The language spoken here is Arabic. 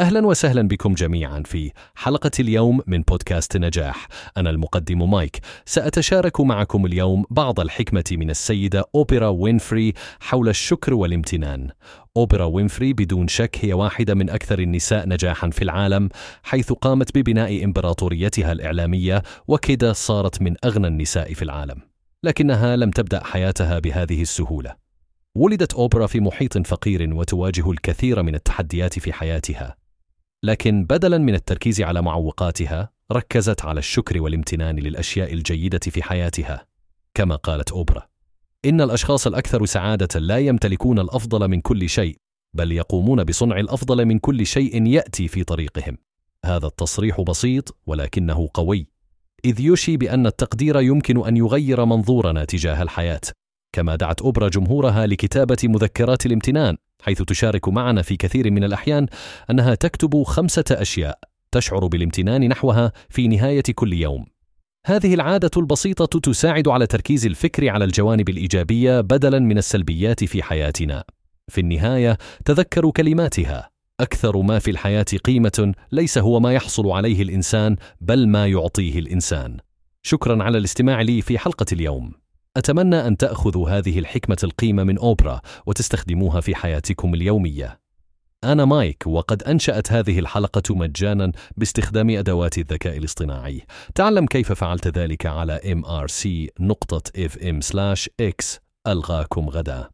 أهلا وسهلا بكم جميعا في حلقة اليوم من بودكاست نجاح. أنا المقدم مايك. سأتشارك معكم اليوم بعض الحكمة من السيدة أوبرا وينفري حول الشكر والامتنان. أوبرا وينفري بدون شك هي واحدة من أكثر النساء نجاحا في العالم حيث قامت ببناء إمبراطوريتها الإعلامية وكذا صارت من أغنى النساء في العالم. لكنها لم تبدأ حياتها بهذه السهولة. ولدت أوبرا في محيط فقير وتواجه الكثير من التحديات في حياتها. لكن بدلا من التركيز على معوقاتها ركزت على الشكر والامتنان للأشياء الجيدة في حياتها كما قالت أوبرا. إن الأشخاص الأكثر سعادة لا يمتلكون الأفضل من كل شيء بل يقومون بصنع الأفضل من كل شيء يأتي في طريقهم. هذا التصريح بسيط ولكنه قوي إذ يوشي بأن التقدير يمكن أن يغير منظورنا تجاه الحياة كما دعت أوبرا جمهورها لكتابة مذكرات الامتنان. حيث تشارك معنا في كثير من الأحيان أنها تكتب خمسة أشياء تشعر بالامتنان نحوها في نهاية كل يوم. هذه العادة البسيطة تساعد على تركيز الفكر على الجوانب الإيجابية بدلاً من السلبيات في حياتنا. في النهاية تذكروا كلماتها: أكثر ما في الحياة قيمة ليس هو ما يحصل عليه الإنسان بل ما يعطيه الإنسان. شكرا على الاستماع لي في حلقة اليوم. أتمنى أن تأخذوا هذه الحكمة القيمة من أوبرا وتستخدموها في حياتكم اليومية. أنا مايك وقد أنشأت هذه الحلقة مجانا باستخدام أدوات الذكاء الاصطناعي. تعلم كيف فعلت ذلك على mrc.fm/x. ألغاكم غدا.